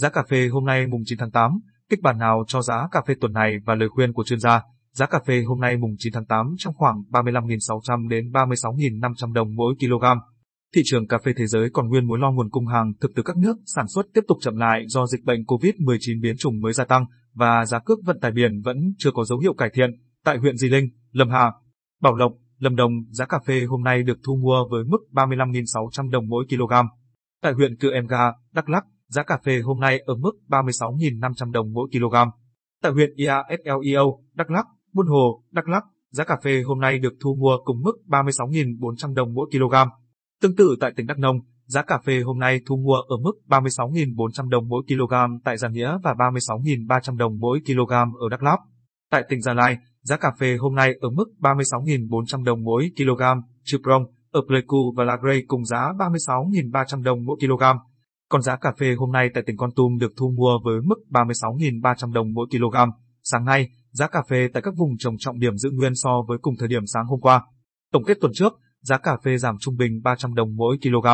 Giá cà phê hôm nay mùng 9 tháng 8, kịch bản nào cho giá cà phê tuần này và lời khuyên của chuyên gia. Giá cà phê hôm nay mùng 9 tháng 8 trong khoảng 35.600 đến 36.500 đồng mỗi kg. Thị trường cà phê thế giới còn nguyên mối lo nguồn cung hàng thực từ các nước sản xuất tiếp tục chậm lại do dịch bệnh COVID-19 biến chủng mới gia tăng và giá cước vận tải biển vẫn chưa có dấu hiệu cải thiện. Tại huyện Di Linh, Lâm Hà, Bảo Lộc, Lâm Đồng, giá cà phê hôm nay được thu mua với mức 35.600 đồng mỗi kg. Tại huyện Cư Em Ga, Đắk Lắk, giá cà phê hôm nay ở mức 36.500 đồng mỗi kg. Tại huyện IASLEO, Đắk Lắk, Buôn Hồ, Đắk Lắk, giá cà phê hôm nay được thu mua cùng mức 36.400 đồng mỗi kg. Tương tự tại tỉnh Đắk Nông, giá cà phê hôm nay thu mua ở mức 36.400 đồng mỗi kg tại Giang Nghĩa và 36.300 đồng mỗi kg ở Đắk Lắk. Tại tỉnh Gia Lai, giá cà phê hôm nay ở mức 36.400 đồng mỗi kg, Chư Prong, ở Pleiku và La Grey cùng giá 36.300 đồng mỗi kg. Còn giá cà phê hôm nay tại tỉnh Con Tum được thu mua với mức 36.300 đồng mỗi kg. Sáng nay, giá cà phê tại các vùng trồng trọng điểm giữ nguyên so với cùng thời điểm sáng hôm qua. Tổng kết tuần trước, giá cà phê giảm trung bình 300 đồng mỗi kg.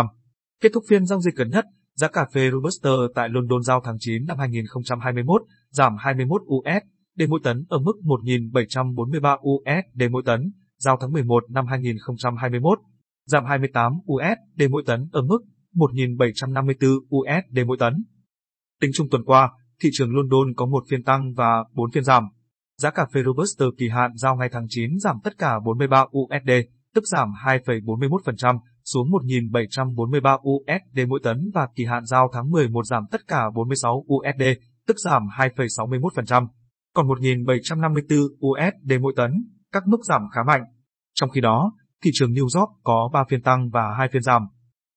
Kết thúc phiên giao dịch gần nhất, giá cà phê Robusta tại London giao tháng 9 năm 2021 giảm 21 USD mỗi tấn ở mức 1.743 USD mỗi tấn, giao tháng 11 năm 2021 giảm 28 USD mỗi tấn ở mức 1.754 USD mỗi tấn. Tính chung tuần qua, thị trường London có một phiên tăng và 4 phiên giảm. Giá cà phê Robusta kỳ hạn giao ngày tháng 9 giảm tất cả 43 USD, tức giảm 2,41% xuống 1.743 USD mỗi tấn và kỳ hạn giao tháng 11 giảm tất cả 46 USD, tức giảm 2,61%, còn 1.754 USD mỗi tấn, các mức giảm khá mạnh. Trong khi đó, thị trường New York có 3 phiên tăng và 2 phiên giảm.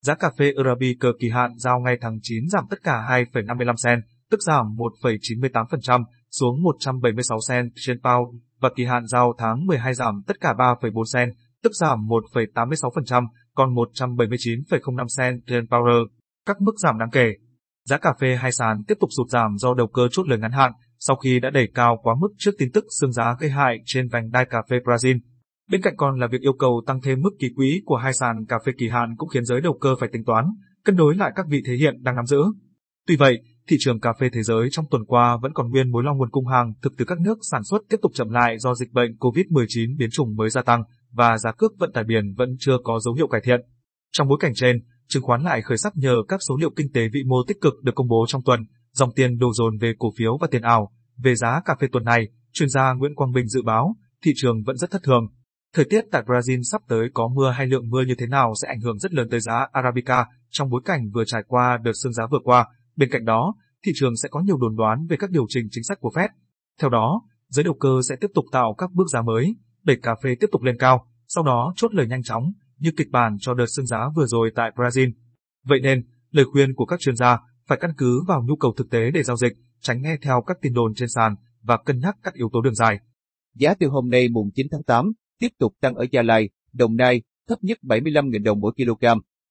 Giá cà phê Arabica kỳ hạn giao ngay tháng 9 giảm tất cả 2,55 sen, tức giảm 1,98% xuống 176 sen trên pound và kỳ hạn giao tháng 12 giảm tất cả 3,4 sen, tức giảm 1,86%, còn 179,05 sen trên pound. Các mức giảm đáng kể. Giá cà phê hai sàn tiếp tục sụt giảm do đầu cơ chốt lời ngắn hạn sau khi đã đẩy cao quá mức trước tin tức xương giá gây hại trên vành đai cà phê Brazil. Bên cạnh còn là việc yêu cầu tăng thêm mức kỳ quỹ của hai sàn cà phê kỳ hạn cũng khiến giới đầu cơ phải tính toán, cân đối lại các vị thế hiện đang nắm giữ. Tuy vậy, thị trường cà phê thế giới trong tuần qua vẫn còn nguyên mối lo nguồn cung hàng thực từ các nước sản xuất tiếp tục chậm lại do dịch bệnh COVID-19 biến chủng mới gia tăng và giá cước vận tải biển vẫn chưa có dấu hiệu cải thiện. Trong bối cảnh trên, chứng khoán lại khởi sắc nhờ các số liệu kinh tế vĩ mô tích cực được công bố trong tuần, dòng tiền đổ dồn về cổ phiếu và tiền ảo. Về giá cà phê tuần này, chuyên gia Nguyễn Quang Bình dự báo, thị trường vẫn rất thất thường. Thời tiết tại Brazil sắp tới có mưa hay lượng mưa như thế nào sẽ ảnh hưởng rất lớn tới giá Arabica trong bối cảnh vừa trải qua đợt sương giá vừa qua. Bên cạnh đó, thị trường sẽ có nhiều đồn đoán về các điều chỉnh chính sách của Fed. Theo đó, giới đầu cơ sẽ tiếp tục tạo các bước giá mới, đẩy cà phê tiếp tục lên cao, sau đó chốt lời nhanh chóng, như kịch bản cho đợt sương giá vừa rồi tại Brazil. Vậy nên, lời khuyên của các chuyên gia phải căn cứ vào nhu cầu thực tế để giao dịch, tránh nghe theo các tin đồn trên sàn và cân nhắc các yếu tố đường dài. Giá tiêu hôm nay mùng 9 tháng 8 tiếp tục tăng ở Gia Lai, Đồng Nai, thấp nhất 75.000 đồng mỗi kg.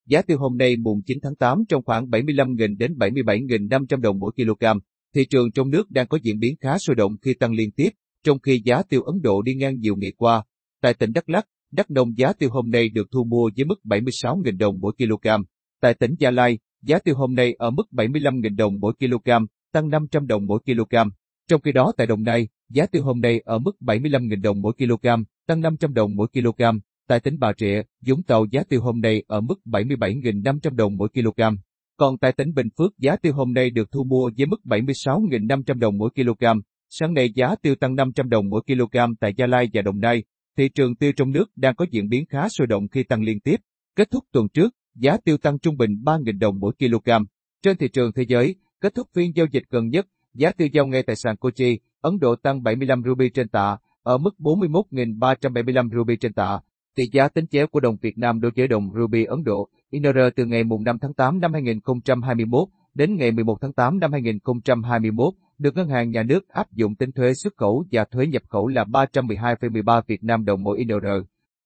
Giá tiêu hôm nay mùng 9 tháng 8 trong khoảng 75.000 đến 77.500 đồng mỗi kg. Thị trường trong nước đang có diễn biến khá sôi động khi tăng liên tiếp, trong khi giá tiêu Ấn Độ đi ngang nhiều ngày qua. Tại tỉnh Đắk Lắk, Đắk Nông giá tiêu hôm nay được thu mua với mức 76.000 đồng mỗi kg. Tại tỉnh Gia Lai, giá tiêu hôm nay ở mức 75.000 đồng mỗi kg, tăng 500 đồng mỗi kg. Trong khi đó tại Đồng Nai, giá tiêu hôm nay ở mức 75.000 đồng mỗi kg, tăng 500 đồng mỗi kg. Tại tỉnh Bà Rịa, Vũng Tàu giá tiêu hôm nay ở mức 77.500 đồng mỗi kg. Còn tại tỉnh Bình Phước giá tiêu hôm nay được thu mua với mức 76.500 đồng mỗi kg. Sáng nay giá tiêu tăng 500 đồng mỗi kg tại Gia Lai và Đồng Nai. Thị trường tiêu trong nước đang có diễn biến khá sôi động khi tăng liên tiếp. Kết thúc tuần trước, giá tiêu tăng trung bình 3.000 đồng mỗi kg. Trên thị trường thế giới, kết thúc phiên giao dịch gần nhất, giá tiêu giao ngay tại sàn Kochi, Ấn Độ tăng 75 ruby trên tạ, ở mức 41.375 ruby trên tạ. Tỷ giá tính chéo của đồng Việt Nam đối với đồng ruby Ấn Độ, INR từ ngày 5 tháng 8 năm 2021 đến ngày 11 tháng 8 năm 2021 được Ngân hàng Nhà nước áp dụng tính thuế xuất khẩu và thuế nhập khẩu là 312,13 Việt Nam đồng mỗi INR.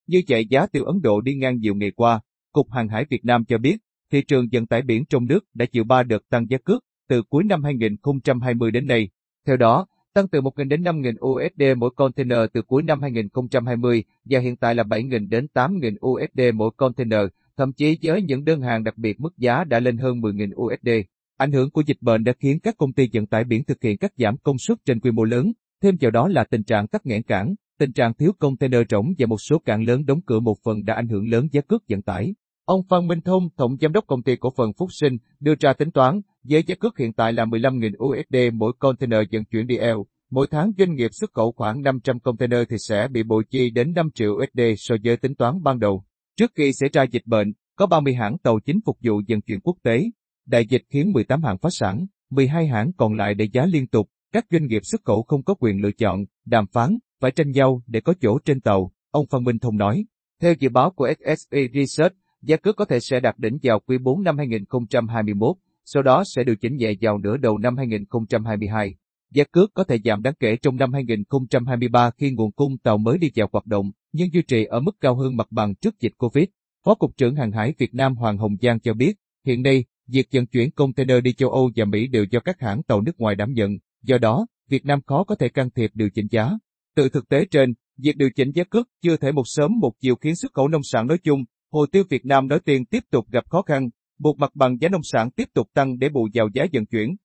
Như vậy giá tiêu Ấn Độ đi ngang nhiều ngày qua, Cục Hàng hải Việt Nam cho biết, thị trường vận tải biển trong nước đã chịu 3 đợt tăng giá cước từ cuối năm 2020 đến nay. Theo đó, tăng từ 1.000 đến 5.000 USD mỗi container từ cuối năm 2020 và hiện tại là 7.000 đến 8.000 USD mỗi container, thậm chí với những đơn hàng đặc biệt mức giá đã lên hơn 10.000 USD. Ảnh hưởng của dịch bệnh đã khiến các công ty vận tải biển thực hiện cắt giảm công suất trên quy mô lớn, thêm vào đó là tình trạng tắc nghẽn cảng, tình trạng thiếu container rỗng và một số cảng lớn đóng cửa một phần đã ảnh hưởng lớn giá cước vận tải. Ông Phan Minh Thông, tổng giám đốc công ty cổ phần Phúc Sinh, đưa ra tính toán, với giá cước hiện tại là 15.000 USD mỗi container vận chuyển đi eo. mỗi tháng doanh nghiệp xuất khẩu khoảng 500 container thì sẽ bị bội chi đến 5 triệu USD so với tính toán ban đầu. Trước khi xảy ra dịch bệnh, có 30 hãng tàu chính phục vụ vận chuyển quốc tế. Đại dịch khiến 18 hãng phá sản, 12 hãng còn lại để giá liên tục, các doanh nghiệp xuất khẩu không có quyền lựa chọn, đàm phán, phải tranh nhau để có chỗ trên tàu, ông Phan Minh Thông nói. Theo dự báo của SSE Research, giá cước có thể sẽ đạt đỉnh vào quý 4 năm 2021, sau đó sẽ điều chỉnh nhẹ vào nửa đầu năm 2022. Giá cước có thể giảm đáng kể trong năm 2023 khi nguồn cung tàu mới đi vào hoạt động, nhưng duy trì ở mức cao hơn mặt bằng trước dịch Covid. Phó Cục trưởng Hàng hải Việt Nam Hoàng Hồng Giang cho biết, hiện nay, việc vận chuyển container đi châu Âu và Mỹ đều do các hãng tàu nước ngoài đảm nhận, do đó, Việt Nam khó có thể can thiệp điều chỉnh giá. Từ thực tế trên, việc điều chỉnh giá cước chưa thể một sớm một chiều khiến xuất khẩu nông sản nói chung, hồ tiêu Việt Nam nói tiền tiếp tục gặp khó khăn, buộc mặt bằng giá nông sản tiếp tục tăng để bù vào giá vận chuyển.